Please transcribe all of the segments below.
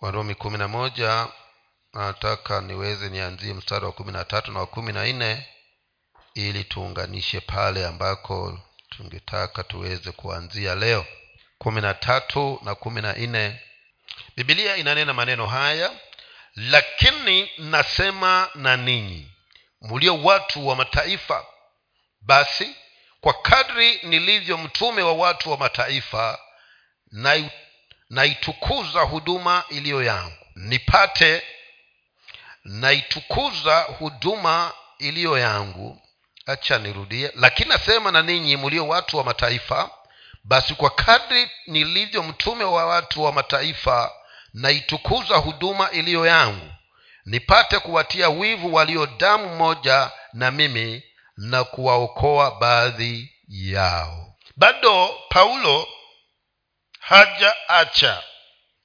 warumi kumi na moja nataka niweze nianzie mstari wa kumi na tatu na wa kumi na nne ili tuunganishe pale ambako tungetaka tuweze kuanzia leo. kumi na tatu na kumi na nne bibilia inanena maneno haya lakini nasema na ninyi mlio watu wa mataifa basi kwa kadri nilivyo mtume wa watu wa mataifa naitukuza huduma iliyo yangu. Nipate naitukuza huduma iliyo yangu. Acha nirudie. Lakini nasema na ninyi mlio watu wa mataifa basi kwa kadri nilivyo mtume wa watu wa mataifa naitukuza huduma iliyo yangu. Nipate kuwatia wivu walio damu moja na mimi na kuwaokoa baadhi yao. Bado paulo hajaacha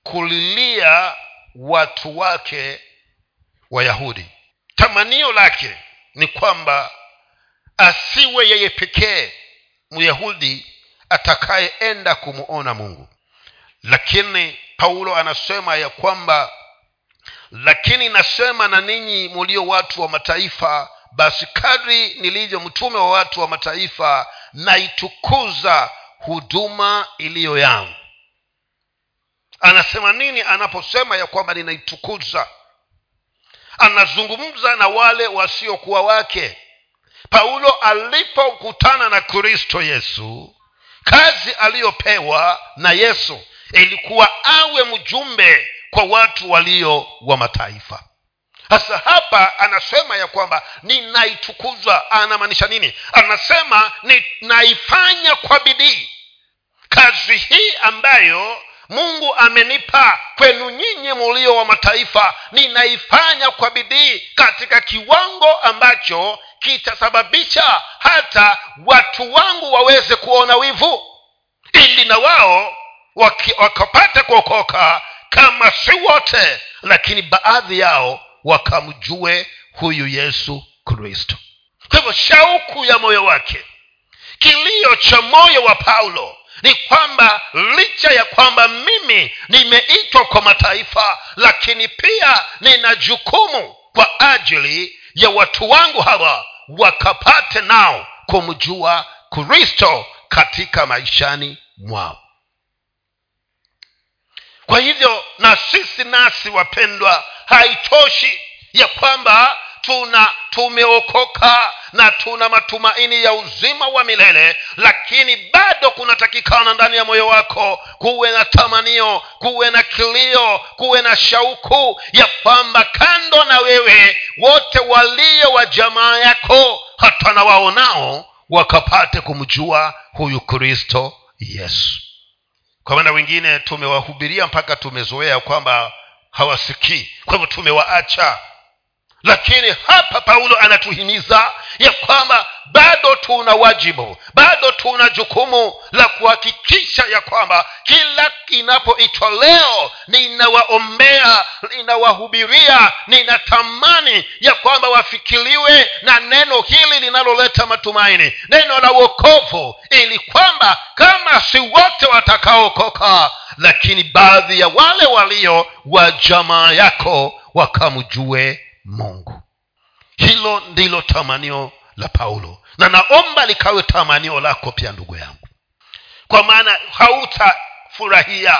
kulilia watu wake wayahudi. Tamanio lake ni kwamba asiwe yeye pekee myahudi atakayeenda kumuona mungu. Lakini paulo anasema ya kwamba lakini nasema na ninyi mulio watu wa mataifa basi kadri nilivyo mtume wa watu wa mataifa naitukuza huduma iliyo yangu anasema nini anaposema ya kwamba ninaitukuza? Anazungumza na wale wasiokuwa wake. Paulo alipokutana na kristo yesu kazi aliyopewa na yesu ilikuwa awe mjumbe kwa watu walio wa mataifa. Sasa hapa anasema ya kwamba ninaitukuza. Anamaanisha nini? Anasema ninaifanya kwa bidii. Kazi hii ambayo mungu amenipa kwenu nyinyi mulio wa mataifa ninaifanya kwa bidii katika kiwango ambacho kitasababisha hata watu wangu waweze kuona wivu ili na wao wakapata kuokoka kama si wote lakini baadhi yao wakamjue huyu yesu kristo. Kwa hivyo shauku ya moyo wake kilio cha moyo wa paulo ni kwamba licha ya kwamba mimi nimeitwa kwa mataifa lakini pia nina jukumu kwa ajili ya watu wangu hawa wakapate nao kumjua kristo katika maishani mwao. Kwa hivyo na sisi nasi wapendwa haitoshi ya kwamba tuna tumeokoka na tuna matumaini ya uzima wa milele lakini bado kunatakikana ndani ya moyo wako kuwe na tamanio kuwe na kilio kuwe na shauku ya kwamba kando na wewe wote walio wa jamaa yako hata na waonao wakapate kumjua huyu kristo yesu. Kwa maana wengine tumewahubiria mpaka tumezoea kwamba hawasikii kwa hivyo tumewaacha lakini hapa paulo anatuhimiza ya kwamba bado tuna wajibu bado tuna jukumu la kuhakikisha ya kwamba kila inapoitwa leo ninawaombea ninawahubiria ninatamani ya kwamba wafikiliwe na neno hili linaloleta matumaini neno la uokovu ili kwamba kama si wote watakaokoka lakini baadhi ya wale walio wa jamaa yako wakamjue mungu. Hilo ndilo tamanio la paulo. Na naomba likawe tamanio lako pia ndugu yangu. Kwa maana hautafurahia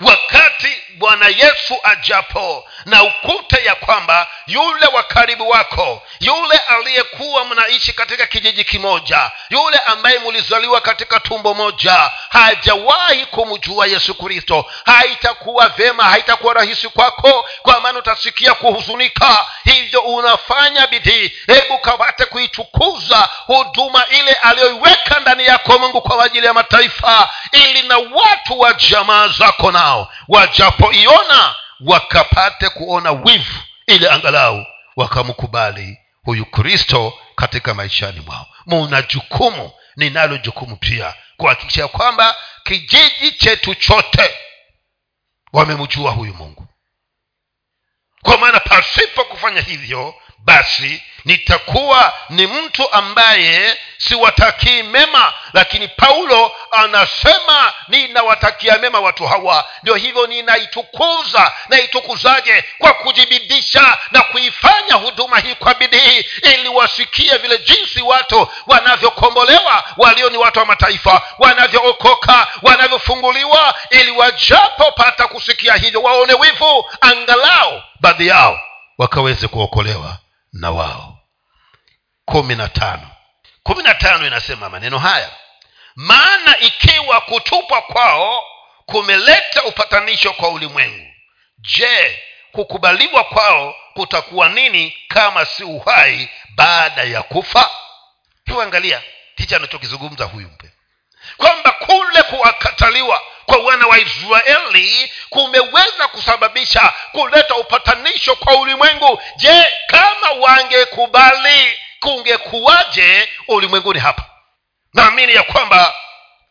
wakati bwana yesu ajapo na ukute ya kwamba yule wa karibu wako yule aliyekuwa mnaishi katika kijiji kimoja yule ambaye mulizaliwa katika tumbo moja hajawahi kumjua yesu kristo. Haitakuwa vyema haitakuwa rahisi kwako kwa maana utasikia kuhuzunika. Hivyo unafanya bidii. Hebu kapate kuitukuza huduma ile aliyoiweka ndani yako mungu kwa ajili ya mataifa ili na watu wa jamaa zako nao wajapoiona wakapate kuona wivu ili angalau wakamkubali huyu kristo katika maishani mwao. Muna jukumu ninalo jukumu pia kuhakikisha kwamba kijiji chetu chote wamemjua huyu mungu. Kwa maana pasipo kufanya hivyo basi nitakuwa ni mtu ambaye siwatakii mema lakini paulo anasema ninawatakia mema watu hawa. Ndio hivyo ninaitukuza naitukuzaje? Kwa kujibidisha na kuifanya huduma hii kwa bidii ili wasikie vile jinsi watu wanavyokombolewa walio ni watu wa mataifa wanavyookoka wanavyofunguliwa ili wajapopata kusikia hivyo waone wivu angalau baadhi yao wakaweze kuokolewa na wao. Kumi na tano. Kumi na tano inasema maneno haya. Maana ikiwa kutupwa kwao kumeleta upatanisho kwa ulimwengu. Je kukubaliwa kwao kutakuwa nini kama si uhai baada ya kufa? Tuangalia ticha anachokizungumza huyu mpe kwamba kule kuwakataliwa kwa wana wa israeli kumeweza kusababisha kuleta upatanisho kwa ulimwengu. Je kama wangekubali kungekuwaje ulimwenguni hapa? Naamini ya kwamba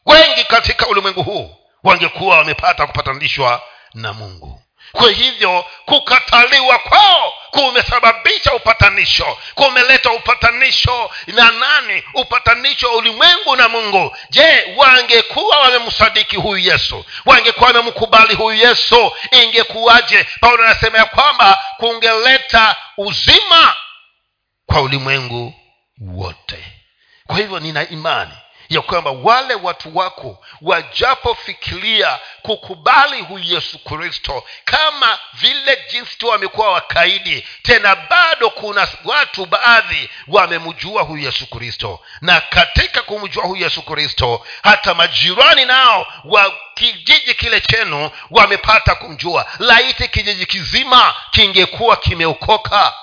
wengi katika ulimwengu huu wangekuwa wamepata kupatanishwa na mungu kwa hivyo kukataliwa kwao kumesababisha upatanisho. Kumeleta upatanisho na nani? Upatanisho ulimwengu na mungu. Je wangekuwa wamemsadiki huyu yesu? Wangekuwa wamemkubali huyu yesu? Ingekuwaje? Paulo anasema ya kwamba kungeleta uzima kwa ulimwengu wote. Kwa hivyo nina imani ya kwamba wale watu wako wajapofikiria kukubali huyu yesu kristo kama vile jinsi tu wamekuwa wakaidi tena bado kuna watu baadhi wamemjua huyu yesu kristo. Na katika kumjua huyu yesu kristo hata majirani nao wa kijiji kile chenu wamepata kumjua. Laiti kijiji kizima kingekuwa kimeokoka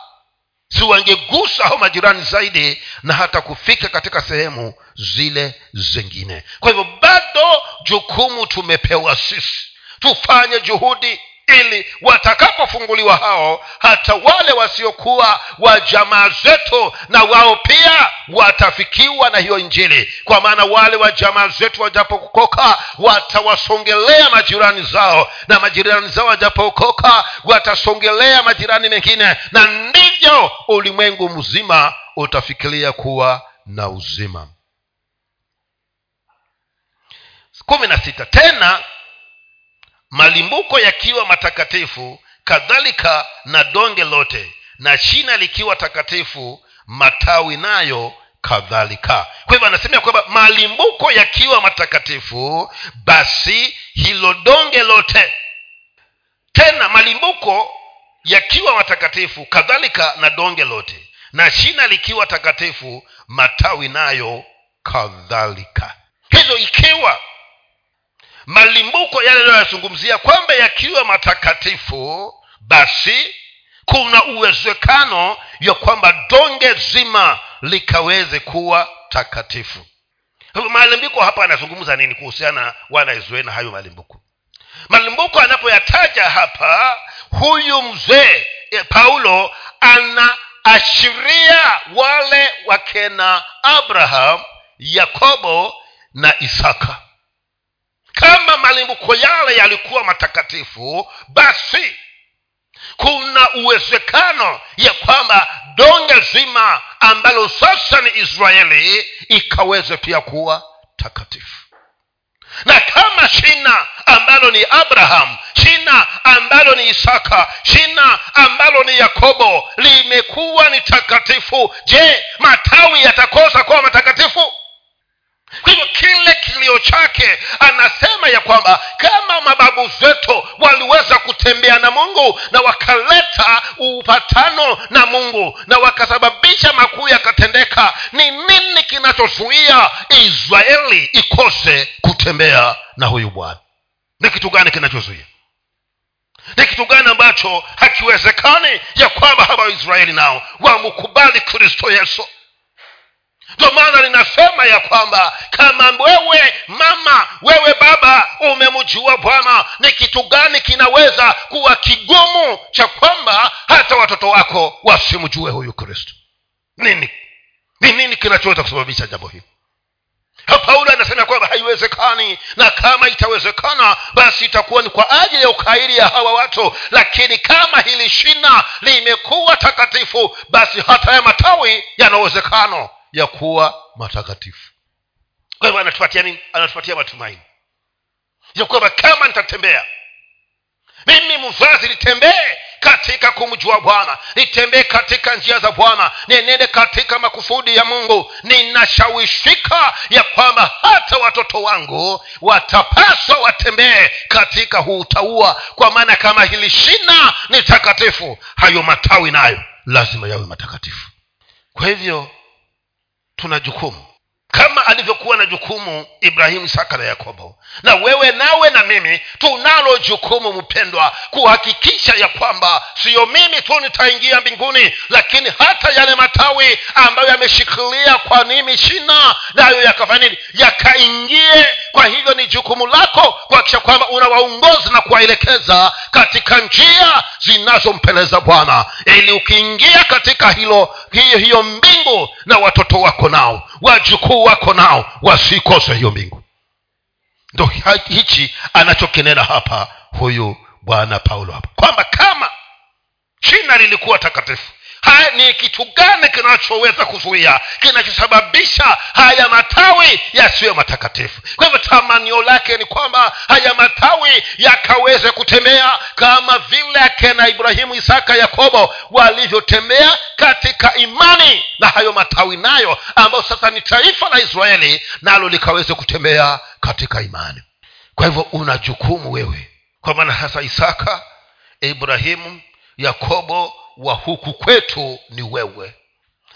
si wangegusa hao majirani zaidi na hata kufika katika sehemu zile zingine. Kwa hivyo bado jukumu tumepewa sisi. Tufanye juhudi ili watakapofunguliwa hao hata wale wasiokuwa wa jamaa zetu na wao pia watafikiwa na hiyo injili. Kwa maana wale wa jamaa zetu wajapokoka watawasongelea majirani zao na majirani zao wajapokoka watasongelea majirani mengine na ndivyo ulimwengu mzima utafikiria kuwa na uzima. Kumi na sita. Tena malimbuko yakiwa matakatifu kadhalika na donge lote na shina likiwa takatifu matawi nayo kadhalika. Kwa hivyo anasema kwamba malimbuko yakiwa matakatifu basi hilo donge lote. Tena malimbuko yakiwa matakatifu kadhalika na donge lote na shina likiwa takatifu matawi nayo kadhalika. Hivyo ikiwa malimbuko yale yanayoyazungumzia kwamba yakiwa matakatifu basi kuna uwezekano ya kwamba donge zima likaweze kuwa takatifu. Malimbuko hapa anazungumza nini kuhusiana wana israeli na hayo malimbuko? Malimbuko anapoyataja hapa huyu mzee e, paulo anaashiria wale wakena abraham yakobo na isaka kama malimbuko yale yalikuwa matakatifu basi kuna uwezekano ya kwamba donge zima ambalo sasa ni israeli ikaweze pia kuwa takatifu. Na kama shina ambalo ni abraham shina ambalo ni isaka shina ambalo ni yakobo limekuwa ni takatifu je matawi yatakosa kuwa matakatifu kwa hivyo kile kilio chake anasema ya kwamba kama mababu zetu waliweza kutembea na mungu na wakaleta upatano na mungu na wakasababisha makuu yakatendeka ni nini kinachozuia israeli ikose kutembea na huyu bwana? Ni kitu gani kinachozuia? Ni kitu gani ambacho hakiwezekani ya kwamba hawa israeli nao wamkubali kristo yesu ndio maana ninasema ya kwamba kama wewe mama wewe baba umemjua bwana ni kitu gani kinaweza kuwa kigumu cha kwamba hata watoto wako wasimjue huyu kristo? Nini? Ni nini kinachoweza kusababisha jambo hili? Paulo anasema kwamba haiwezekani na kama itawezekana basi itakuwa ni kwa ajili ya ukaidi ya hawa watu. Lakini kama hili shina limekuwa takatifu basi hata ya matawi yana uwezekano ya kuwa matakatifu. Kwa hivyo anatupatia nini? Anatupatia matumaini. Ya kwamba kama nitatembea mimi mzazi nitembee katika kumjua bwana. Nitembee katika njia za bwana. Nienende katika makusudi ya mungu. Ninashawishika ya kwamba hata watoto wangu watapaswa watembee katika huutaua kwa maana kama hili shina ni takatifu hayo matawi nayo lazima yawe matakatifu. Kwa hivyo tuna jukumu kama alivyokuwa na jukumu ibrahimu isaka na yakobo. Na wewe nawe na mimi tunalo jukumu mpendwa kuhakikisha ya kwamba siyo mimi tu nitaingia mbinguni lakini hata yale matawi ambayo yameshikilia kwa nimi shina nayo yakafanini yakaingie. Kwa hivyo ni jukumu lako kuhakikisha kwamba unawaongoza na kuwaelekeza katika njia zinazompeleza bwana. Ili ukiingia katika hilo hiyo hiyo mbingu na watoto wako nao wajukuu wako nao wasikose hiyo mbingu. Ndo hichi anachokinena hapa huyu bwana paulo hapa. Kwamba kama china lilikuwa takatifu haya ni kitu gani kinachoweza kuzuia? Kinachosababisha haya matawi yasiwe matakatifu. Kwa hivyo tamanio lake ni kwamba haya matawi yakaweze kutembea kama vile akena ibrahimu isaka yakobo walivyotembea katika imani na hayo matawi nayo ambayo sasa ni taifa la israeli nalo likaweze kutembea katika imani. Kwa hivyo una jukumu wewe. Kwa maana hasa isaka ibrahimu yakobo wa huku kwetu ni wewe.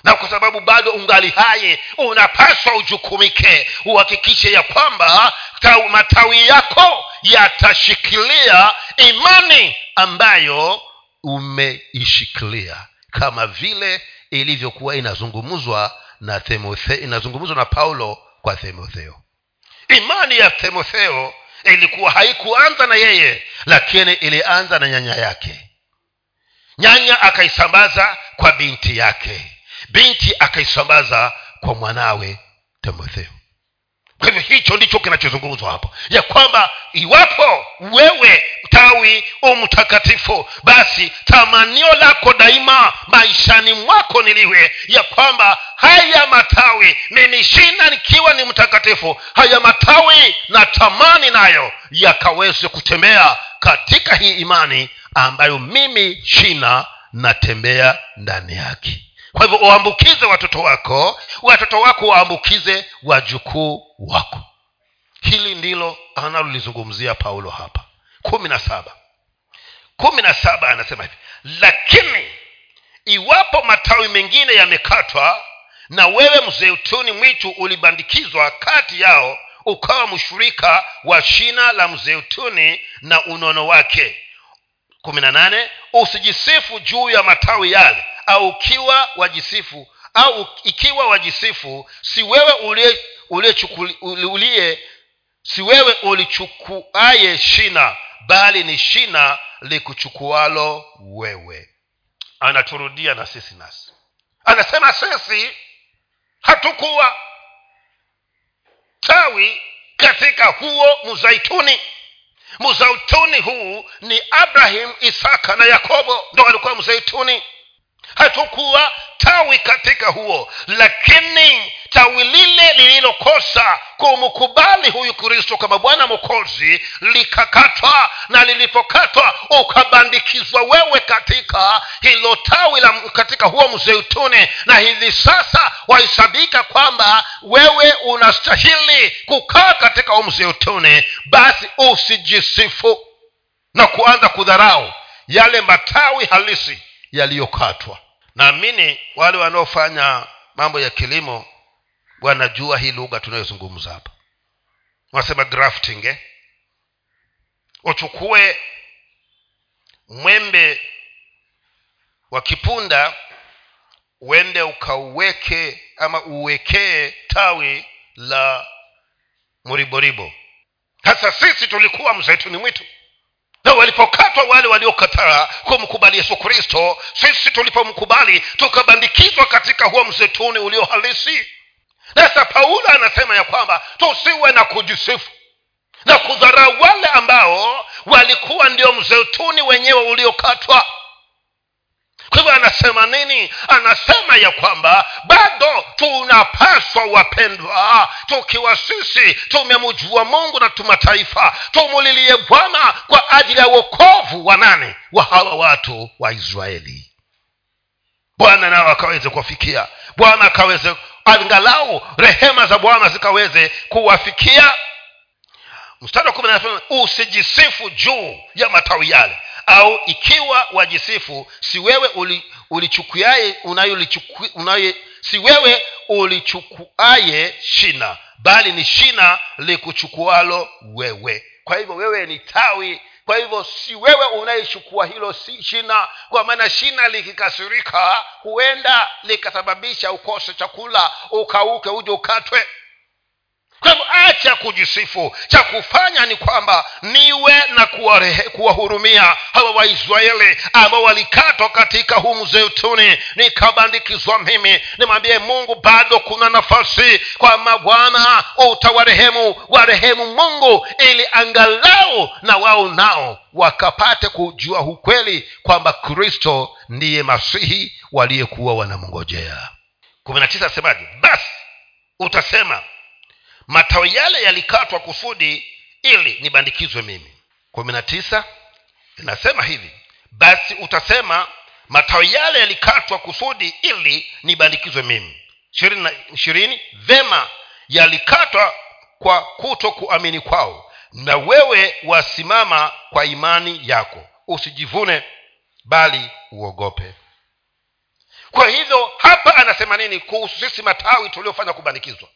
Na kwa sababu bado ungali hai unapaswa ujukumike uhakikishe ya kwamba matawi yako yatashikilia imani ambayo umeishikilia. Kama vile ilivyokuwa inazungumzwa na inazungumzwa na paulo kwa timotheo. Imani ya timotheo ilikuwa haikuanza na yeye lakini ilianza na nyanya yake nyanya akaisambaza kwa binti yake. Binti akaisambaza kwa mwanawe timotheo. Kwa hivyo hicho ndicho kinachozungumzwa hapo. Ya kwamba iwapo wewe tawi umtakatifu basi tamanio lako daima maishani mwako niliwe ya kwamba haya matawi mimi shina nikiwa ni mtakatifu. Haya matawi na tamani nayo yakaweze kutembea katika hii imani ambayo mimi shina natembea ndani yake. Kwa hivyo uambukize watoto wako watoto wako waambukize wajukuu wako. Hili ndilo analolizungumzia paulo hapa. Kumi na saba. Kumi na saba anasema hivi lakini iwapo matawi mengine yamekatwa na wewe mzeituni mwitu ulibandikizwa kati yao ukawa mshirika wa shina la mzeituni na unono wake kumi na nane usijisifu juu ya matawi yale au ukiwa wajisifu au ikiwa wajisifu si wewe ulie si wewe ulichukuaye shina bali ni shina likuchukualo wewe. Anaturudia na sisi nasi. Anasema sisi hatukuwa tawi katika huo mzaituni mzaituni huu ni abrahim isaka na yakobo. Ndo walikuwa mzaituni hatukuwa tawi katika huo lakini tawi lile lililokosa kumkubali huyu kristo kama bwana mokozi likakatwa na lilipokatwa ukabandikizwa wewe katika hilo tawi la katika huo mzeituni. Na hivi sasa wahesabika kwamba wewe unastahili kukaa katika huo mzeituni. Basi usijisifu na kuanza kudharau yale matawi halisi yaliyokatwa. Naamini wale wanaofanya mambo ya kilimo wanajua hii lugha tunayozungumza hapa. Wanasema grafting eh? uchukue mwembe wa kipunda uende ukauweke ama uwekee tawi la muriboribo. Hasa sisi tulikuwa mzaituni mwitu na walipokatwa wale waliokataa kumkubali yesu kristo sisi tulipomkubali tukabandikizwa katika huo mzetuni ulio halisi. Sasa paulo anasema ya kwamba tusiwe na kujisifu na kudharau wale ambao walikuwa ndio mzeituni wenyewe uliokatwa kwa hivyo anasema nini? Anasema ya kwamba bado tunapaswa wapendwa tukiwa sisi tumemjua mungu na tumataifa tumulilie bwana kwa ajili ya wokovu wa nani? Wa hawa watu wa israeli. Bwana nao akaweze kuwafikia. Bwana akaweze angalau rehema za bwana zikaweze kuwafikia. Mstari wa kumi nasema usijisifu juu ya matawi yale au ikiwa wajisifu si wewe ulichukuaye unaye si wewe ulichukuaye shina bali ni shina likuchukualo wewe. Kwa hivyo wewe ni tawi kwa hivyo si wewe unayechukua hilo si shina kwa maana shina likikasirika huenda likasababisha ukose chakula ukauke uje ukatwe kwa hivyo acha kujisifu. Cha kufanya ni kwamba niwe na kuwahurumia hawa waisraeli ambao walikatwa katika huu mzeituni. Nikabandikizwa mimi nimwambie mungu bado kuna nafasi kwamba bwana utawarehemu warehemu mungu ili angalau na wao nao wakapate kujua ukweli kwamba kristo ndiye masihi waliyekuwa wanamngojea. Kumi na tisa asemaje? Basi utasema matawi yale yalikatwa kusudi ili nibandikizwe mimi. Kumi na tisa inasema hivi basi utasema matawi yale yalikatwa kusudi ili nibandikizwe mimi. Ishirini ishirini vema yalikatwa kwa kuto kuamini kwao na wewe wasimama kwa imani yako. Usijivune bali uogope. Kwa hivyo hapa anasema nini kuhusu sisi matawi tuliofanya kubandikizwa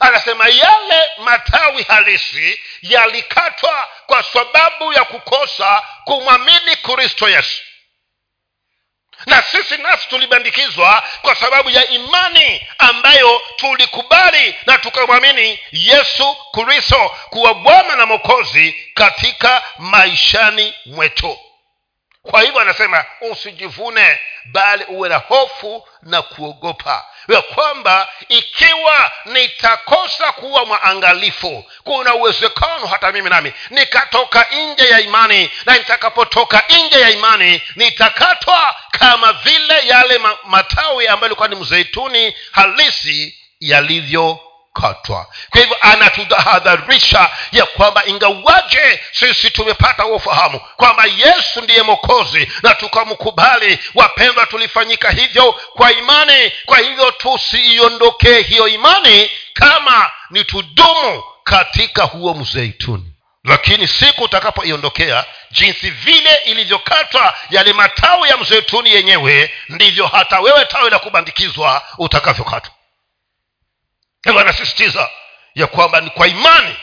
anasema yale matawi halisi yalikatwa kwa sababu ya kukosa kumwamini kristo yesu. Na sisi nasi tulibandikizwa kwa sababu ya imani ambayo tulikubali na tukamwamini yesu kristo kuwa bwana na mokozi katika maishani mwetu kwa hivyo anasema usijivune bali uwe na hofu na kuogopa. Ya kwamba ikiwa nitakosa kuwa mwangalifu kuna uwezekano hata mimi nami nikatoka nje ya imani na nitakapotoka nje ya imani nitakatwa kama vile yale matawi ambayo ilikuwa ni mzeituni halisi yalivyo kukatwa. Kwa hivyo anatutahadharisha ya kwamba ingawaje sisi tumepata ufahamu kwamba yesu ndiye mokozi na tukamkubali wapendwa tulifanyika hivyo kwa imani kwa hivyo tusiiondokee hiyo imani kama ni tudumu katika huo mzeituni. Lakini siku utakapoiondokea jinsi vile ilivyokatwa yale matawi ya mzeituni yenyewe ndivyo hata wewe tawi la kubandikizwa utakavyokatwa hivyo anasisitiza ya kwamba ni kwa imani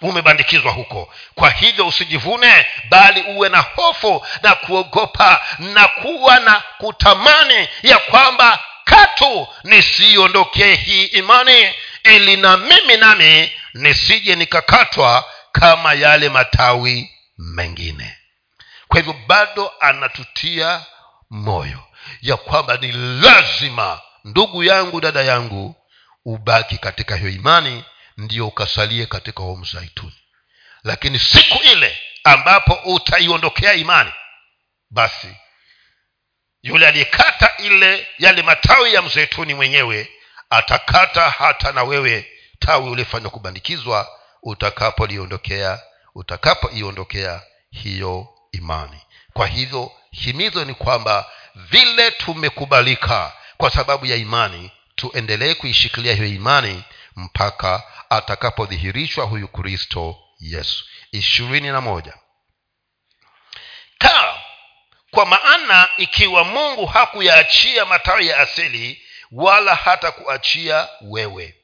umebandikizwa huko. Kwa hivyo usijivune bali uwe na hofu na kuogopa na kuwa na kutamani ya kwamba katu nisiondokee hii imani ili na mimi nami nisije nikakatwa kama yale matawi mengine. Kwa hivyo bado anatutia moyo ya kwamba ni lazima ndugu yangu dada yangu ubaki katika hiyo imani ndio ukasalie katika huo mzaituni. Lakini siku ile ambapo utaiondokea imani basi yule aliyekata ile yale matawi ya mzeituni mwenyewe atakata hata na wewe tawi ulifanywa kubandikizwa utakapoliondokea utakapoiondokea hiyo imani. Kwa hivyo himizo ni kwamba vile tumekubalika kwa sababu ya imani tuendelee kuishikilia hiyo imani mpaka atakapodhihirishwa huyu kristo yesu. Ishirini na moja. Kaa kwa maana ikiwa mungu hakuyaachia matawi ya asili wala hata kuachia wewe.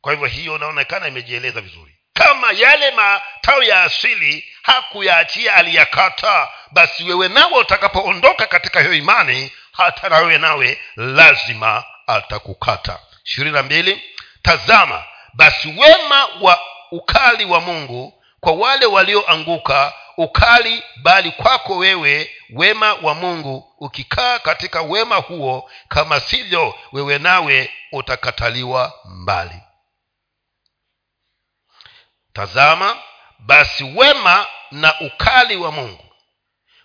Kwa hivyo hiyo inaonekana imejieleza vizuri. Kama yale matawi ya asili hakuyaachia aliyakata basi wewe nawe utakapoondoka katika hiyo imani hata nawewe nawe lazima atakukata. Ishirini na mbili tazama basi wema wa ukali wa mungu kwa wale walioanguka ukali bali kwako wewe wema wa mungu ukikaa katika wema huo kama sivyo wewe nawe utakataliwa mbali. Tazama basi wema na ukali wa mungu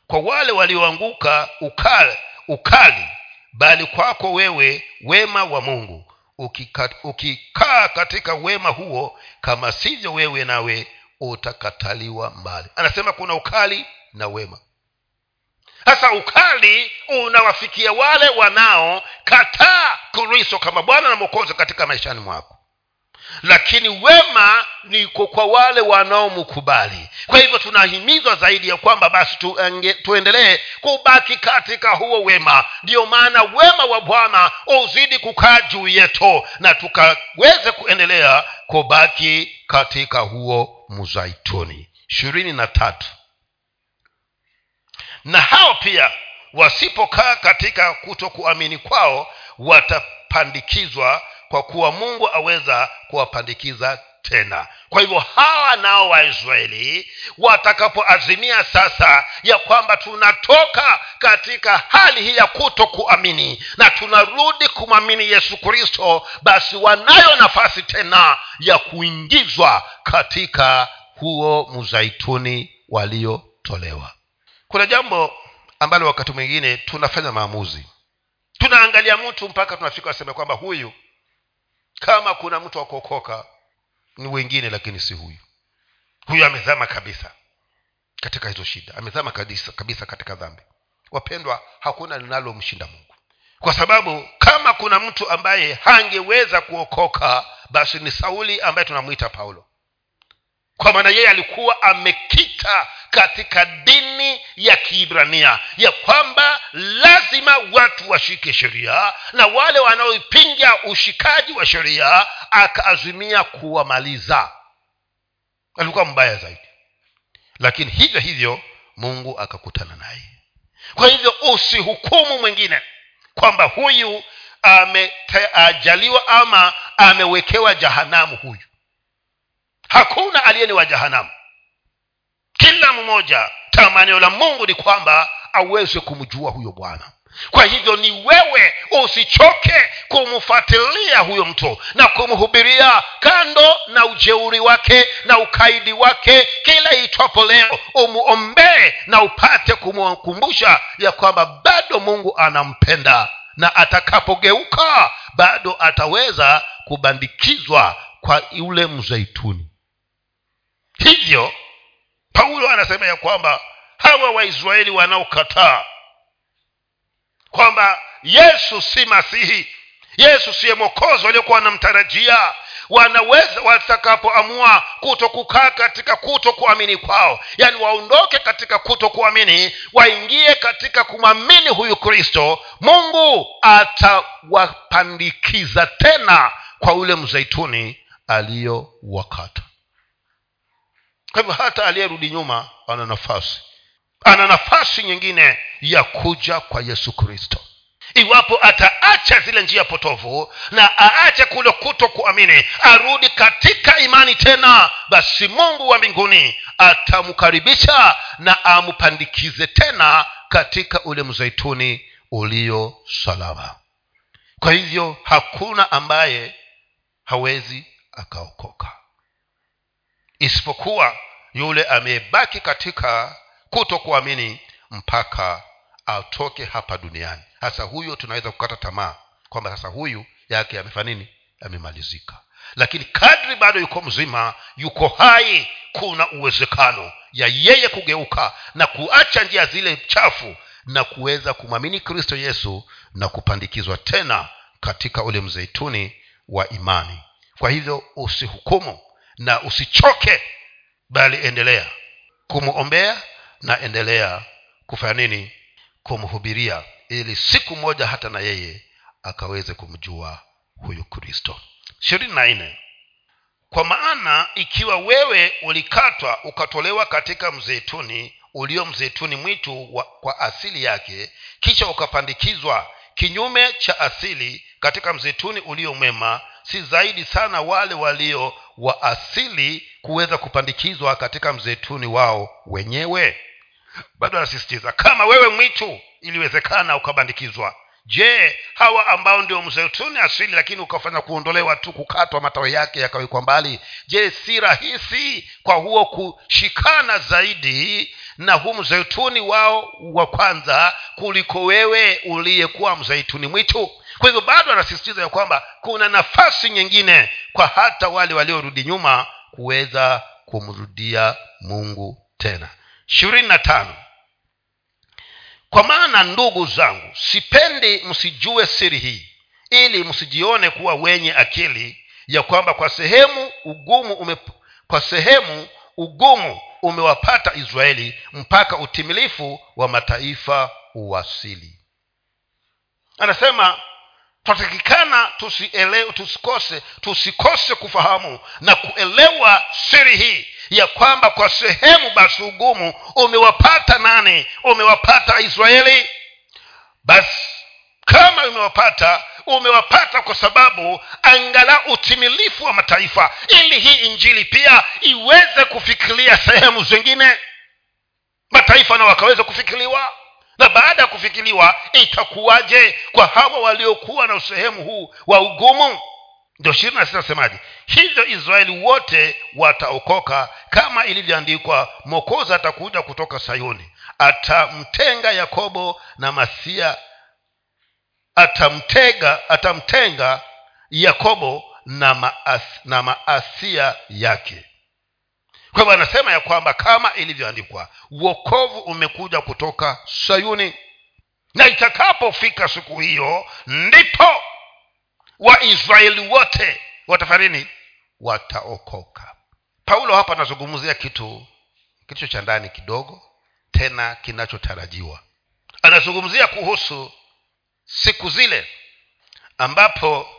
kwa wale walioanguka ukali, ukali bali kwako wewe wema wa mungu ukikaa ukika katika wema huo kama sivyo wewe nawe utakataliwa mbali. Anasema kuna ukali na wema. Sasa ukali unawafikia wale wanaokataa kristo kama bwana na mwokozi katika maishani mwako lakini wema ni kwa wale wanaomkubali. Kwa hivyo tunahimizwa zaidi ya kwamba basi tuendelee kubaki katika huo wema. Ndiyo maana wema wa bwana uzidi kukaa juu yetu na tukaweze kuendelea kubaki katika huo mzaituni ishirini na tatu. Na hao pia wasipokaa katika kutokuamini kwao watapandikizwa kwa kuwa mungu aweza kuwapandikiza tena. Kwa hivyo hawa nao waisraeli watakapoazimia sasa ya kwamba tunatoka katika hali hii ya kuto kuamini na tunarudi kumwamini yesu kristo basi wanayo nafasi tena ya kuingizwa katika huo mzaituni waliotolewa. Kuna jambo ambalo wakati mwingine tunafanya maamuzi. Tunaangalia mtu mpaka tunafika waseme kwamba huyu kama kuna mtu wa kuokoka ni wengine lakini si huyu. Huyu amezama kabisa katika hizo shida amezama kabisa, kabisa katika dhambi. Wapendwa hakuna linalomshinda mungu. Kwa sababu kama kuna mtu ambaye hangeweza kuokoka basi ni sauli ambaye tunamwita paulo kwa maana yeye alikuwa amekita katika dini ya kiibrania ya kwamba lazima watu washike sheria na wale wanaoipinga ushikaji wa sheria akaazimia kuwamaliza. Alikuwa mbaya zaidi. Lakini hivyo hivyo mungu akakutana naye. Kwa hivyo usihukumu mwingine kwamba huyu ameajaliwa ama amewekewa jahanamu huyu hakuna aliye ni wa jahanamu. Kila mmoja tamanio la mungu ni kwamba aweze kumjua huyo bwana. Kwa hivyo ni wewe usichoke kumfuatilia huyo mtu na kumhubiria kando na ujeuri wake na ukaidi wake. Kila itwapo leo umuombee na upate kumkumbusha ya kwamba bado mungu anampenda na atakapogeuka bado ataweza kubandikizwa kwa yule mzeituni hivyo paulo anasema ya kwamba hawa waisraeli wanaokataa kwamba yesu si masihi yesu siye mwokozi waliokuwa wanamtarajia wanaweza watakapoamua kuto kukaa katika kuto kuamini kwao yaani waondoke katika kuto kuamini waingie katika kumwamini huyu kristo mungu atawapandikiza tena kwa ule mzeituni aliyowakata kwa hivyo hata aliyerudi nyuma ana nafasi. Ana nafasi nyingine ya kuja kwa yesu kristo. Iwapo ataacha zile njia potovu na aache kule kuto kuamini arudi katika imani tena basi mungu wa mbinguni atamkaribisha na ampandikize tena katika ule mzeituni ulio salama. Kwa hivyo hakuna ambaye hawezi akaokoka isipokuwa yule amebaki katika kuto kuamini mpaka atoke hapa duniani. Hasa huyo tunaweza kukata tamaa kwamba sasa huyu yake amefanya nini? Amemalizika lakini kadri bado yuko mzima yuko hai kuna uwezekano ya yeye kugeuka na kuacha njia zile chafu na kuweza kumwamini kristo yesu na kupandikizwa tena katika ule mzeituni wa imani. Kwa hivyo usihukumu na usichoke bali endelea kumwombea na endelea kufanya nini? Kumhubiria ili siku moja hata na yeye akaweze kumjua huyu kristo. Ishirini na nne. Kwa maana ikiwa wewe ulikatwa ukatolewa katika mzeituni ulio mzeituni mwitu wa, kwa asili yake kisha ukapandikizwa kinyume cha asili katika mzeituni ulio mwema si zaidi sana wale walio wa asili kuweza kupandikizwa katika mzeituni wao wenyewe. Bado anasisitiza kama wewe mwitu iliwezekana ukabandikizwa. Je hawa ambao ndio mzeituni asili lakini ukafanya kuondolewa tu kukatwa matawi yake yakawekwa mbali? Je si rahisi kwa huo kushikana zaidi na huu mzeituni wao wa kwanza kuliko wewe uliyekuwa mzeituni mwitu. Kwa hivyo bado anasisitiza ya kwamba kuna nafasi nyingine kwa hata wale waliorudi nyuma kuweza kumrudia mungu tena. Ishirini na tano. Kwa maana ndugu zangu sipendi msijue siri hii ili msijione kuwa wenye akili ya kwamba kwa sehemu ugumu ume, kwa sehemu ugumu umewapata israeli mpaka utimilifu wa mataifa uwasili. Anasema twatakikana tusikose tusikose kufahamu na kuelewa siri hii ya kwamba kwa sehemu basi ugumu umewapata nani? Umewapata israeli? Basi kama umewapata umewapata kwa sababu angala utimilifu wa mataifa ili hii injili pia iweze kufikiria sehemu zingine. Mataifa na wakaweza kufikiriwa na baada ya kufikiriwa itakuwaje kwa hawa waliokuwa na usehemu huu wa ugumu? Ndio ishirini na sita hivyo israeli wote wataokoka kama ilivyoandikwa mokozi atakuja kutoka sayuni atamtenga yakobo na masia atamtega atamtenga yakobo na, maas, na maasia yake. Kwa hivyo anasema ya kwamba kama ilivyoandikwa uokovu umekuja kutoka sayuni. Na itakapofika siku hiyo ndipo waisraeli wote watafarini wataokoka. Paulo hapa anazungumzia kitu kilicho cha ndani kidogo tena kinachotarajiwa. Anazungumzia kuhusu siku zile ambapo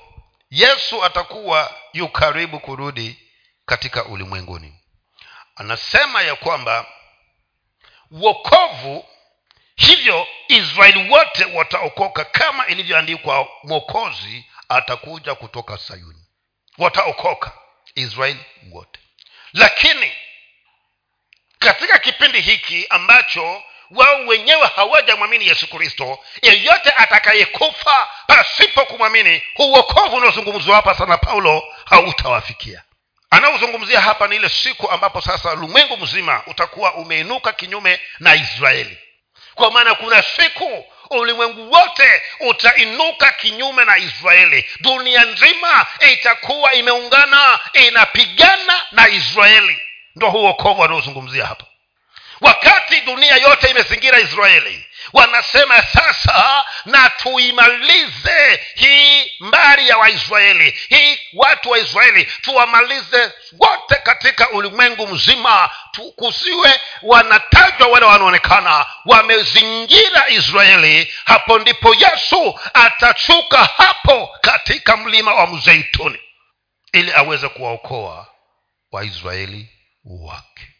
yesu atakuwa yu karibu kurudi katika ulimwenguni. Anasema ya kwamba wokovu hivyo israeli wote wataokoka kama ilivyoandikwa mwokozi atakuja kutoka sayuni. Wataokoka israeli wote. Lakini katika kipindi hiki ambacho wao wenyewe hawajamwamini yesu kristo. Yeyote atakayekufa pasipo kumwamini huuokovu unaozungumzwa hapa sana paulo hautawafikia. Anaozungumzia hapa ni ile siku ambapo sasa ulimwengu mzima utakuwa umeinuka kinyume na israeli. Kwa maana kuna siku ulimwengu wote utainuka kinyume na israeli. Dunia nzima itakuwa imeungana inapigana na israeli. Ndo huu wokovu anaozungumzia hapa wakati dunia yote imezingira israeli wanasema sasa na tuimalize hii mbari ya waisraeli hii watu wa israeli tuwamalize wote katika ulimwengu mzima kusiwe wanatajwa wale wanaonekana wamezingira israeli. Hapo ndipo yesu atachuka hapo katika mlima wa mzeituni ili aweze kuwaokoa waisraeli wake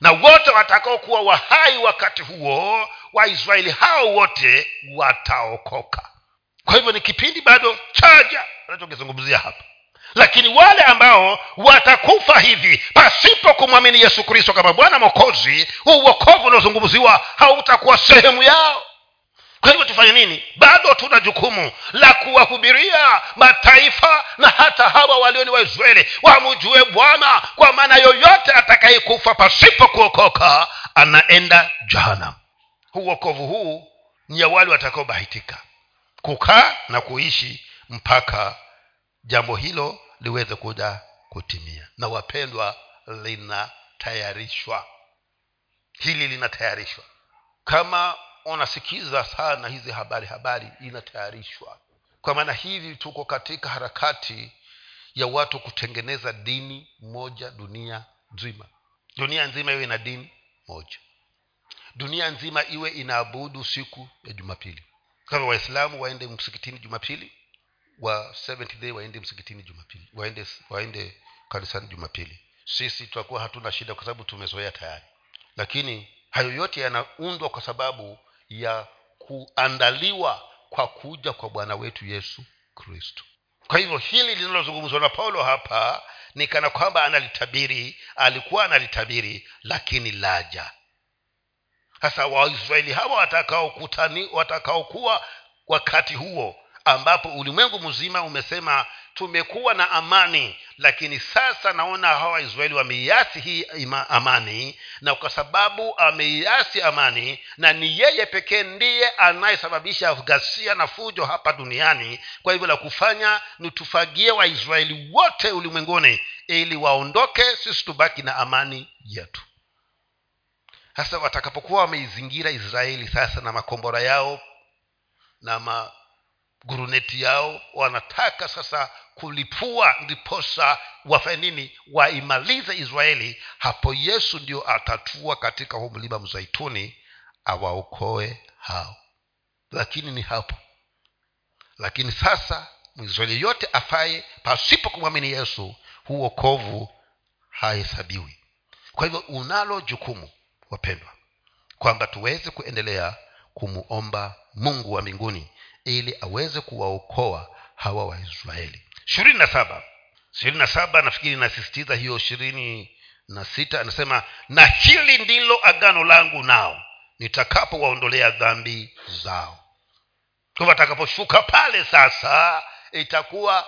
na wote watakaokuwa wahai wakati huo waisraeli hao wote wataokoka. Kwa hivyo ni kipindi bado chaja anachokizungumzia hapa. Lakini wale ambao watakufa hivi pasipo kumwamini yesu kristo kama bwana mokozi huu uokovu unaozungumziwa hautakuwa sehemu yao kwa hivyo tufanye nini? Bado tuna jukumu la kuwahubiria mataifa na hata hawa walio ni waisraeli. Wamjue bwana kwa maana yoyote atakayekufa pasipo kuokoka anaenda jahanam uokovu huu ni ya wale watakaobahitika. Kukaa na kuishi mpaka jambo hilo liweze kuja kutimia. Na wapendwa linatayarishwa. Hili linatayarishwa. Kama unasikiza sana hizi habari habari inatayarishwa. Kwa maana hivi tuko katika harakati ya watu kutengeneza dini moja dunia nzima. Dunia nzima iwe na dini moja. Dunia nzima iwe inaabudu siku ya jumapili. Kama waislamu waende msikitini jumapili wa seventh day waende msikitini jumapili waende waende kanisani jumapili. Sisi tutakuwa hatuna shida kwa sababu tumezoea tayari. Lakini hayo yote yanaundwa kwa sababu ya kuandaliwa kwa kuja kwa bwana wetu yesu kristo. Kwa hivyo hili linalozungumzwa na paulo hapa ni kana kwamba analitabiri alikuwa analitabiri lakini laja. Sasa waisraeli hawa watakaokuwa watakaokuwa wakati huo ambapo ulimwengu mzima umesema tumekuwa na amani lakini sasa naona hawa waisraeli wameiasi hii ima, amani na kwa sababu ameiasi amani na ni yeye pekee ndiye anayesababisha ghasia na fujo hapa duniani. Kwa hivyo la kufanya ni tufagie waisraeli wote ulimwenguni ili waondoke sisi tubaki na amani yetu. Sasa watakapokuwa wameizingira israeli sasa na makombora yao na maguruneti yao wanataka sasa kulipua ndiposa wafanye nini waimalize israeli. Hapo yesu ndio atatua katika huu mlima mzaituni awaokoe hao. Lakini ni hapo. Lakini sasa mwisraeli yote afaye pasipo kumwamini yesu huu okovu hahesabiwi. Kwa hivyo unalo jukumu wapendwa kwamba tuweze kuendelea kumuomba mungu wa mbinguni ili aweze kuwaokoa hawa waisraeli ishirini na saba. Ishirini na saba nafikiri inasisitiza hiyo ishirini na sita. Anasema na hili ndilo agano langu nao nitakapowaondolea dhambi zao. Kwamba atakaposhuka pale sasa itakuwa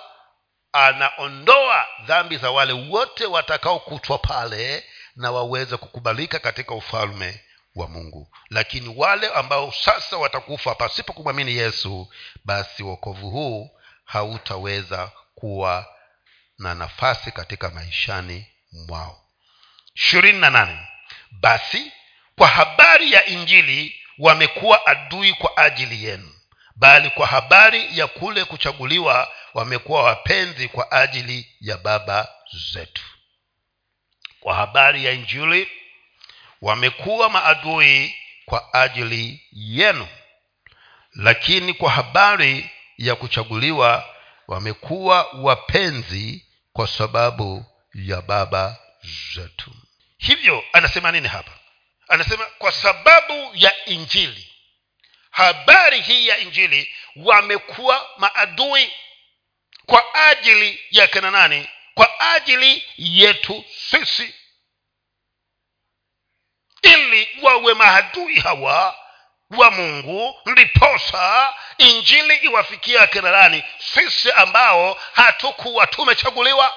anaondoa dhambi za wale wote watakaokutwa pale na waweze kukubalika katika ufalme wa mungu. Lakini wale ambao sasa watakufa pasipo kumwamini yesu basi wokovu huu hautaweza kuwa na nafasi katika maishani mwao. ishirini na nane. Basi kwa habari ya injili wamekuwa adui kwa ajili yenu bali kwa habari ya kule kuchaguliwa wamekuwa wapenzi kwa ajili ya baba zetu. Kwa habari ya injili wamekuwa maadui kwa ajili yenu lakini kwa habari ya kuchaguliwa wamekuwa wapenzi kwa sababu ya baba zetu. Hivyo anasema nini hapa? Anasema kwa sababu ya injili. Habari hii ya injili wamekuwa maadui kwa ajili ya kina nani? Kwa ajili yetu sisi. Ili wawe maadui hawa wa mungu ndiposa injili iwafikia akina sisi ambao hatukuwa tumechaguliwa.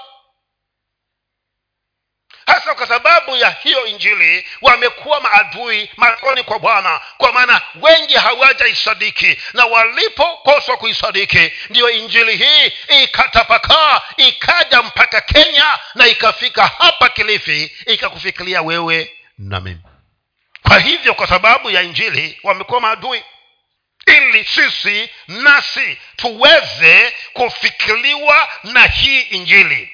Hasa kwa sababu ya hiyo injili wamekuwa maadui machoni kwa bwana kwa maana wengi hawajaisadiki na walipokoswa kuisadiki ndiyo injili hii ikatapakaa ikaja mpaka kenya na ikafika hapa kilifi ikakufikiria wewe na mimi kwa hivyo kwa sababu ya injili wamekuwa maadui. Ili sisi nasi tuweze kufikiriwa na hii injili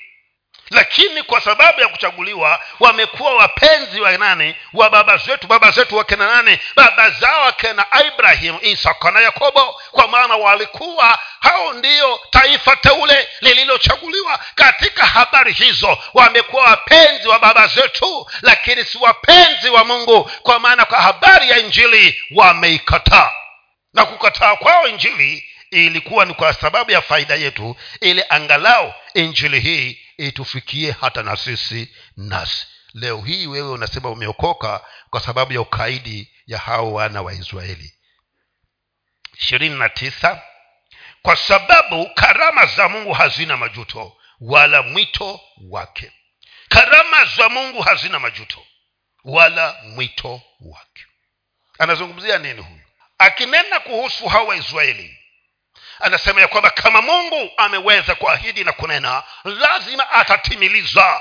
lakini kwa sababu ya kuchaguliwa wamekuwa wapenzi wa nani? Wa baba zetu. Baba zetu wakena nani? Baba zao wakena ibrahimu isaka na yakobo. Kwa maana walikuwa hao ndiyo taifa teule lililochaguliwa. Katika habari hizo wamekuwa wapenzi wa baba zetu lakini si wapenzi wa mungu. Kwa maana kwa habari ya injili wameikataa. Na kukataa kwao injili ilikuwa ni kwa sababu ya faida yetu ili angalau injili hii itufikie hata na sisi nasi. Leo hii wewe unasema umeokoka kwa sababu ya ukaidi ya hao wana wa israeli. Ishirini na tisa kwa sababu karama za mungu hazina majuto wala mwito wake. Karama za mungu hazina majuto wala mwito wake. Anazungumzia nini huyu? Akinena kuhusu hao waisraeli anasema ya kwamba kama mungu ameweza kuahidi na kunena lazima atatimiliza.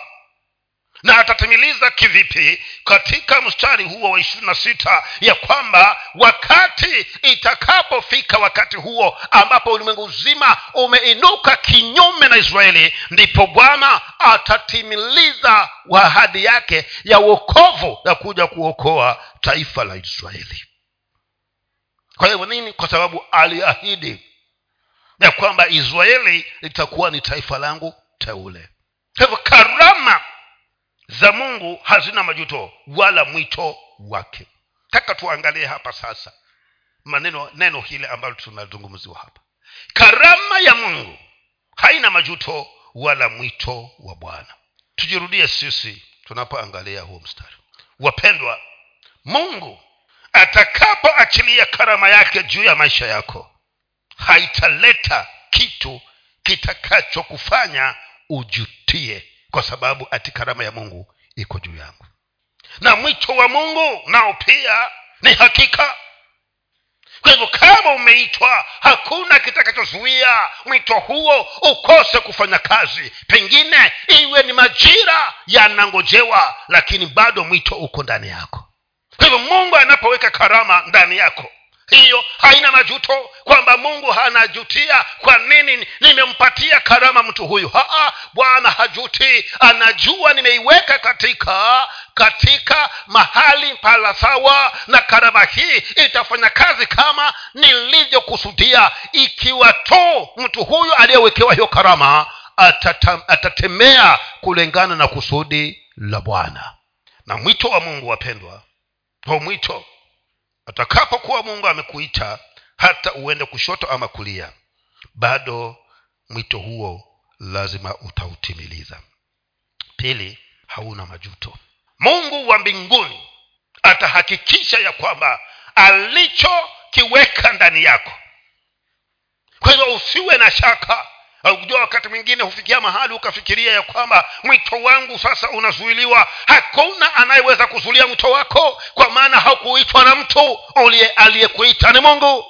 Na atatimiliza kivipi? Katika mstari huo wa ishirini na sita ya kwamba wakati itakapofika wakati huo ambapo ulimwengu uzima umeinuka kinyume na israeli ndipo bwana atatimiliza ahadi yake ya uokovu ya kuja kuokoa taifa la israeli. Kwa hivyo nini? Kwa sababu aliahidi ya kwamba israeli litakuwa ni taifa langu teule. Kwa hivyo karama za mungu hazina majuto wala mwito wake. Taka tuangalie hapa sasa maneno neno hile ambalo tunazungumziwa hapa. Karama ya mungu haina majuto wala mwito wa bwana. Tujirudie sisi tunapoangalia huo mstari. Wapendwa mungu atakapoachilia karama yake juu ya maisha yako haitaleta kitu kitakachokufanya ujutie kwa sababu ati karama ya mungu iko juu yangu. Na mwito wa mungu nao pia ni hakika. Kwa hivyo kama umeitwa hakuna kitakachozuia mwito huo ukose kufanya kazi. Pengine iwe ni majira yanangojewa lakini bado mwito uko ndani yako. Kwa hivyo mungu anapoweka karama ndani yako hiyo haina majuto kwamba mungu hanajutia kwa nini nimempatia karama mtu huyu. Haa bwana hajuti. Anajua nimeiweka katika katika mahali pala sawa na karama hii itafanya kazi kama nilivyokusudia. Ikiwa tu mtu huyu aliyewekewa hiyo karama atatemea kulingana na kusudi la bwana. Na mwito wa mungu wapendwa o mwito atakapokuwa mungu amekuita hata uende kushoto ama kulia bado mwito huo lazima utautimiliza. Pili hauna majuto. Mungu wa mbinguni atahakikisha ya kwamba alichokiweka ndani yako kwa hivyo usiwe na shaka ujua wakati mwingine hufikia mahali ukafikiria ya kwamba mwito wangu sasa unazuiliwa? Hakuna anayeweza kuzulia mwito wako kwa maana haukuitwa na mtu. Aliyekuita ni mungu.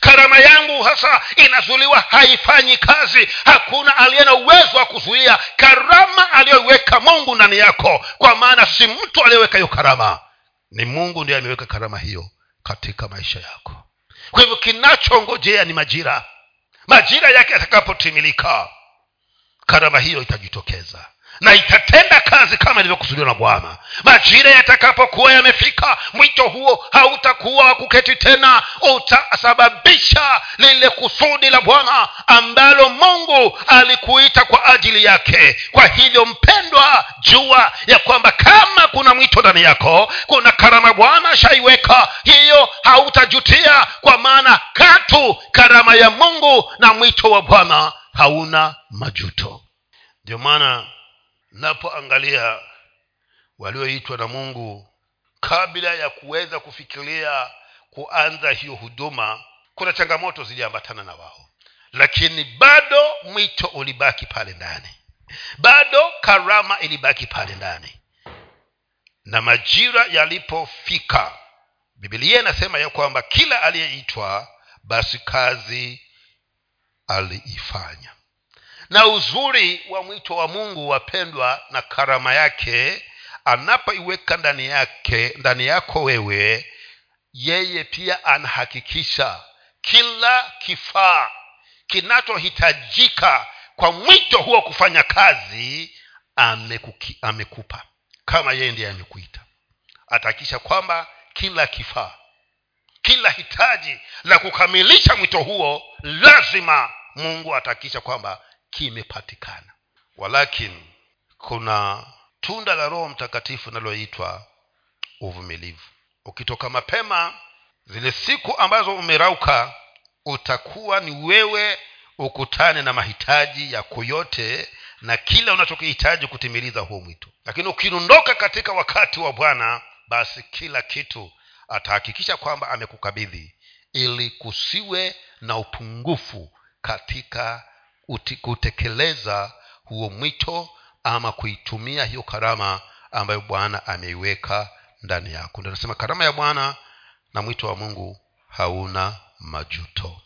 Karama yangu hasa inazuiliwa haifanyi kazi. Hakuna aliye na uwezo wa kuzuia. Karama aliyoiweka mungu ndani yako kwa maana si mtu aliyeweka hiyo karama. Ni mungu ndiye ameweka karama hiyo katika maisha yako. Kwa hivyo kinachongojea ni majira majira yake yatakapotimilika karama hiyo itajitokeza na itatenda kazi kama ilivyokusudiwa na bwana. Majira yatakapokuwa yamefika mwito huo hautakuwa wa kuketi tena. Utasababisha lile kusudi la bwana ambalo mungu alikuita kwa ajili yake. Kwa hivyo mpendwa jua ya kwamba kama kuna mwito ndani yako kuna karama bwana ashaiweka hiyo hautajutia kwa maana katu karama ya mungu na mwito wa bwana hauna majuto. Ndio maana napoangalia walioitwa na mungu kabla ya kuweza kufikiria kuanza hiyo huduma kuna changamoto ziliambatana na wao. Lakini bado mwito ulibaki pale ndani. Bado karama ilibaki pale ndani. Na majira yalipofika bibilia inasema ya kwamba kila aliyeitwa basi kazi aliifanya na uzuri wa mwito wa mungu wapendwa na karama yake anapoiweka ndani yake ndani yako wewe yeye pia anahakikisha kila kifaa kinachohitajika kwa mwito huo kufanya kazi amekuki, amekupa. Kama yeye ndiye amekuita. Atahakikisha kwamba kila kifaa kila hitaji la kukamilisha mwito huo lazima mungu atahakikisha kwamba kimepatikana walakini kuna tunda la roho mtakatifu linaloitwa uvumilivu. Ukitoka mapema zile siku ambazo umerauka utakuwa ni wewe ukutane na mahitaji yako yote na kila unachokihitaji kutimiliza huo mwito. Lakini ukiondoka katika wakati wa bwana basi kila kitu atahakikisha kwamba amekukabidhi ili kusiwe na upungufu katika kutekeleza huo mwito ama kuitumia hiyo karama ambayo bwana ameiweka ndani yako. Ndo anasema karama ya bwana na mwito wa mungu hauna majuto.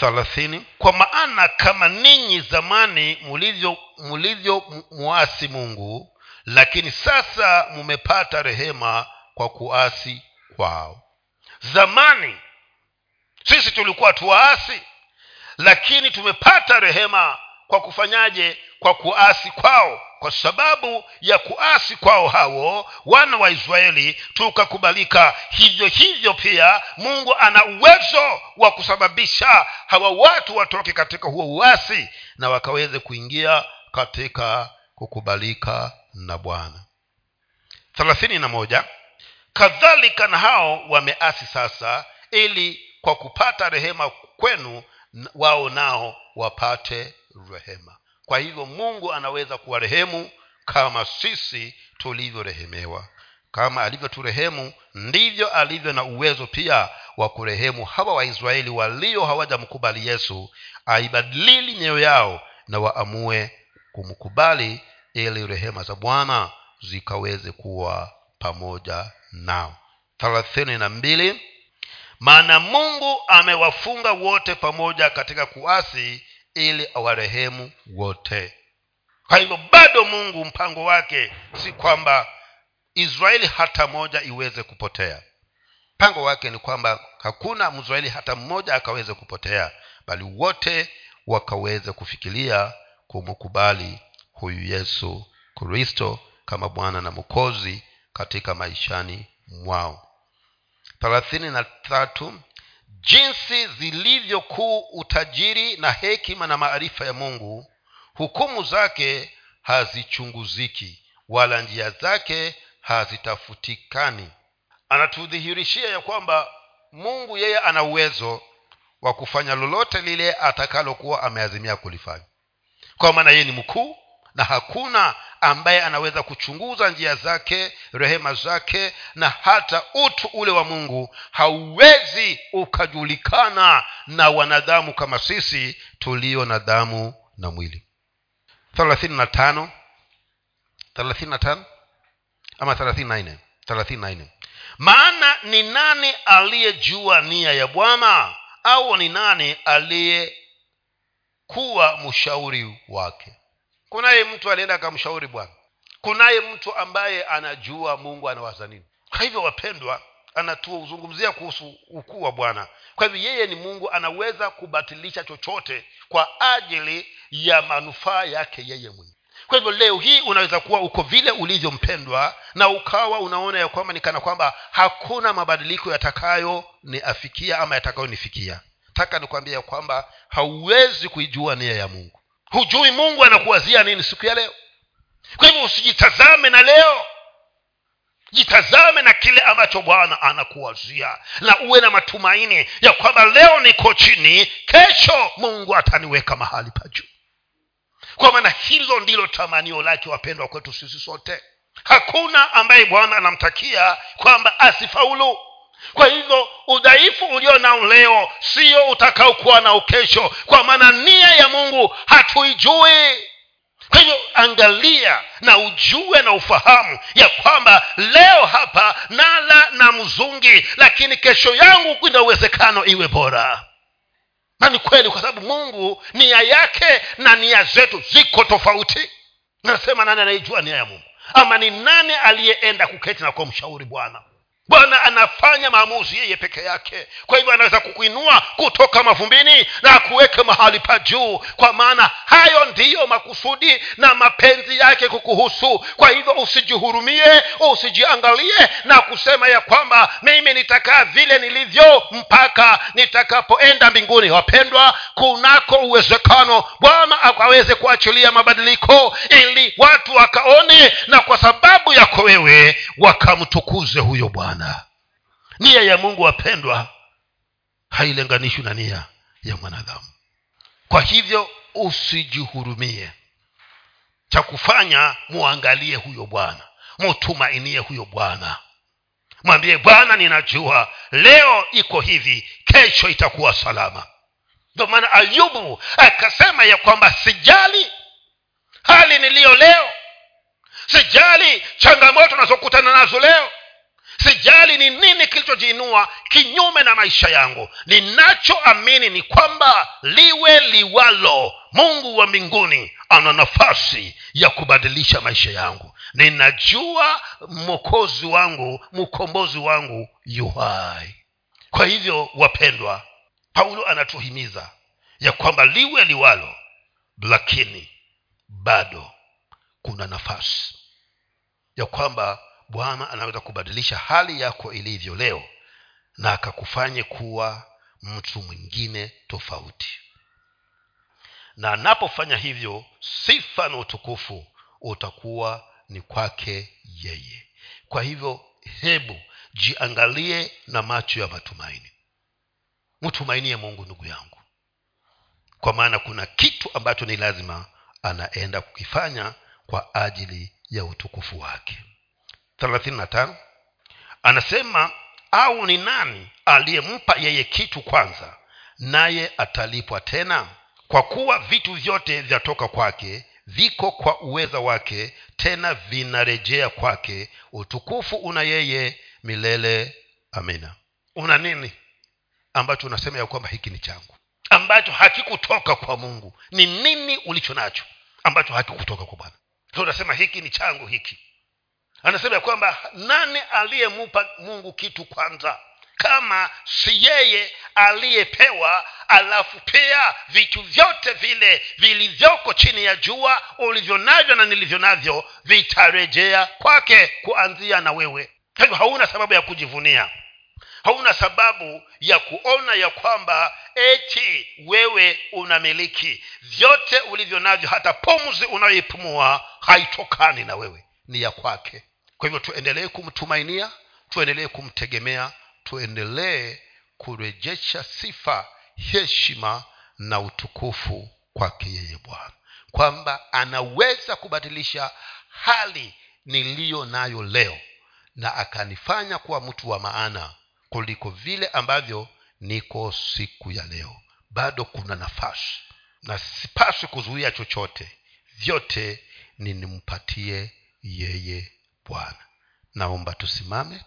Thalathini kwa maana kama ninyi zamani mulivyo mulivyo muasi mungu lakini sasa mumepata rehema kwa kuasi kwao. Zamani sisi tulikuwa tuwaasi lakini tumepata rehema kwa kufanyaje? Kwa kuasi kwao. Kwa sababu ya kuasi kwao hao wana wa israeli tukakubalika. Hivyo hivyo pia mungu ana uwezo wa kusababisha hawa watu watoke katika huo uasi na wakaweze kuingia katika kukubalika na bwana. Thelathini na moja. Kadhalika na hao wameasi sasa ili kwa kupata rehema kwenu wao nao wapate rehema. Kwa hivyo mungu anaweza kuwarehemu kama sisi tulivyorehemewa. Kama alivyoturehemu ndivyo alivyo na uwezo pia wa kurehemu hawa waisraeli walio hawajamkubali yesu aibadilili mioyo yao na waamue kumkubali ili rehema za bwana zikaweze kuwa pamoja nao. Thelathini na mbili maana mungu amewafunga wote pamoja katika kuasi ili awarehemu wote. Kwa hivyo bado mungu mpango wake si kwamba israeli hata moja iweze kupotea. Mpango wake ni kwamba hakuna msraeli hata mmoja akaweze kupotea bali wote wakaweze kufikiria kumkubali huyu yesu kristo kama bwana na mwokozi katika maishani mwao thelathini na tatu jinsi zilivyokuu utajiri na hekima na maarifa ya mungu hukumu zake hazichunguziki wala njia zake hazitafutikani. Anatudhihirishia ya kwamba mungu yeye ana uwezo wa kufanya lolote lile atakalokuwa ameazimia kulifanya. Kwa maana yeye ni mkuu na hakuna ambaye anaweza kuchunguza njia zake rehema zake na hata utu ule wa mungu hauwezi ukajulikana na wanadamu kama sisi tulio na damu na mwili. Thelathini ama thelathini na nne? Thelathini na nne. Maana ni nani aliyejua nia ya bwana au ni nani aliyekuwa mshauri wake kunaye mtu alienda akamshauri bwana. Kunaye mtu ambaye anajua mungu anawaza nini. Kwa hivyo wapendwa anatuzungumzia kuhusu ukuu wa bwana. Kwa hivyo yeye ni mungu anaweza kubatilisha chochote kwa ajili ya manufaa yake yeye mwenyewe. Kwa hivyo leo hii unaweza kuwa uko vile ulivyompendwa na ukawa unaona ya kwamba ni kwamba hakuna mabadiliko yatakayo niafikia ama yatakayonifikia taka nikwambia ya kwamba hauwezi kuijua nia ya mungu hujui mungu anakuwazia nini siku ya leo. Kwa hivyo usijitazame na leo. Jitazame na kile ambacho bwana anakuwazia na uwe na matumaini ya kwamba leo niko chini kesho mungu ataniweka mahali pa juu. Kwa maana hilo ndilo tamanio lake wapendwa kwetu sisi sote. Hakuna ambaye bwana anamtakia kwamba asifaulu kwa hivyo udhaifu ulio nao leo sio utakaokuwa nao kesho kwa maana nia ya mungu hatuijui. Kwa hivyo angalia na ujue na ufahamu ya kwamba leo hapa nala na mzungi lakini kesho yangu kuna uwezekano iwe bora. Na ni kweli kwa sababu mungu nia yake na nia zetu ziko tofauti. Nasema nani anaijua nia ya mungu? Ama ni nani aliyeenda kuketi na kuwa mshauri bwana bwana anafanya maamuzi yeye peke yake. Kwa hivyo anaweza kukuinua kutoka mavumbini na kuweka mahali pa juu. Kwa maana hayo ndiyo makusudi na mapenzi yake kukuhusu. Kwa hivyo usijihurumie usijiangalie na kusema ya kwamba mimi nitakaa vile nilivyo mpaka nitakapoenda mbinguni. Wapendwa kunako uwezekano bwana akaweze kuachilia mabadiliko ili watu wakaone na kwa sababu yako wewe wakamtukuze huyo bwana bwana. Nia ya mungu wapendwa hailenganishwi na nia ya mwanadamu. Kwa hivyo usijihurumie cha kufanya muangalie huyo bwana. Mutumainie huyo bwana. Mwambie bwana ninajua. Leo iko hivi. Kesho itakuwa salama. Ndio maana ayubu akasema ya kwamba sijali hali niliyo leo. Sijali changamoto nazokutana nazo leo sijali ni nini kilichojiinua kinyume na maisha yangu. Ninachoamini ni kwamba liwe liwalo. Mungu wa mbinguni ana nafasi ya kubadilisha maisha yangu. Ninajua mwokozi wangu mkombozi wangu yuhai kwa hivyo wapendwa paulo anatuhimiza ya kwamba liwe liwalo lakini bado kuna nafasi ya kwamba bwana anaweza kubadilisha hali yako ilivyo leo na akakufanye kuwa mtu mwingine tofauti. Na anapofanya hivyo sifa na utukufu utakuwa ni kwake yeye. Kwa hivyo hebu jiangalie na macho ya matumaini. Mtumainie mungu ndugu yangu. Kwa maana kuna kitu ambacho ni lazima anaenda kukifanya kwa ajili ya utukufu wake thelathini na tano anasema au ni nani aliyempa yeye kitu kwanza naye atalipwa tena? Kwa kuwa vitu vyote vyatoka kwake viko kwa uweza wake tena vinarejea kwake utukufu una yeye milele. Amina. Una nini ambacho unasema ya kwamba hiki ni changu? Ambacho hakikutoka kwa mungu. Ni nini ulicho nacho ambacho hakikutoka kwa bwana? So unasema hiki ni changu hiki anasema ya kwamba nani aliyemupa mungu kitu kwanza? Kama si yeye aliyepewa alafu pia vitu vyote vile vilivyoko chini ya jua ulivyo navyo na nilivyo navyo vitarejea kwake kuanzia na wewe. Kwa hivyo hauna sababu ya kujivunia. Hauna sababu ya kuona ya kwamba eti wewe unamiliki. Vyote ulivyo navyo hata pumzi unayoipumua haitokani na wewe. Ni ya kwake kwa hivyo tuendelee kumtumainia tuendelee kumtegemea tuendelee kurejesha sifa heshima na utukufu kwake yeye bwana. Kwamba anaweza kubadilisha hali niliyo nayo leo na akanifanya kuwa mtu wa maana kuliko vile ambavyo niko siku ya leo. Bado kuna nafasi na sipaswi kuzuia chochote. Vyote ninimpatie yeye bwana. Naomba tusimame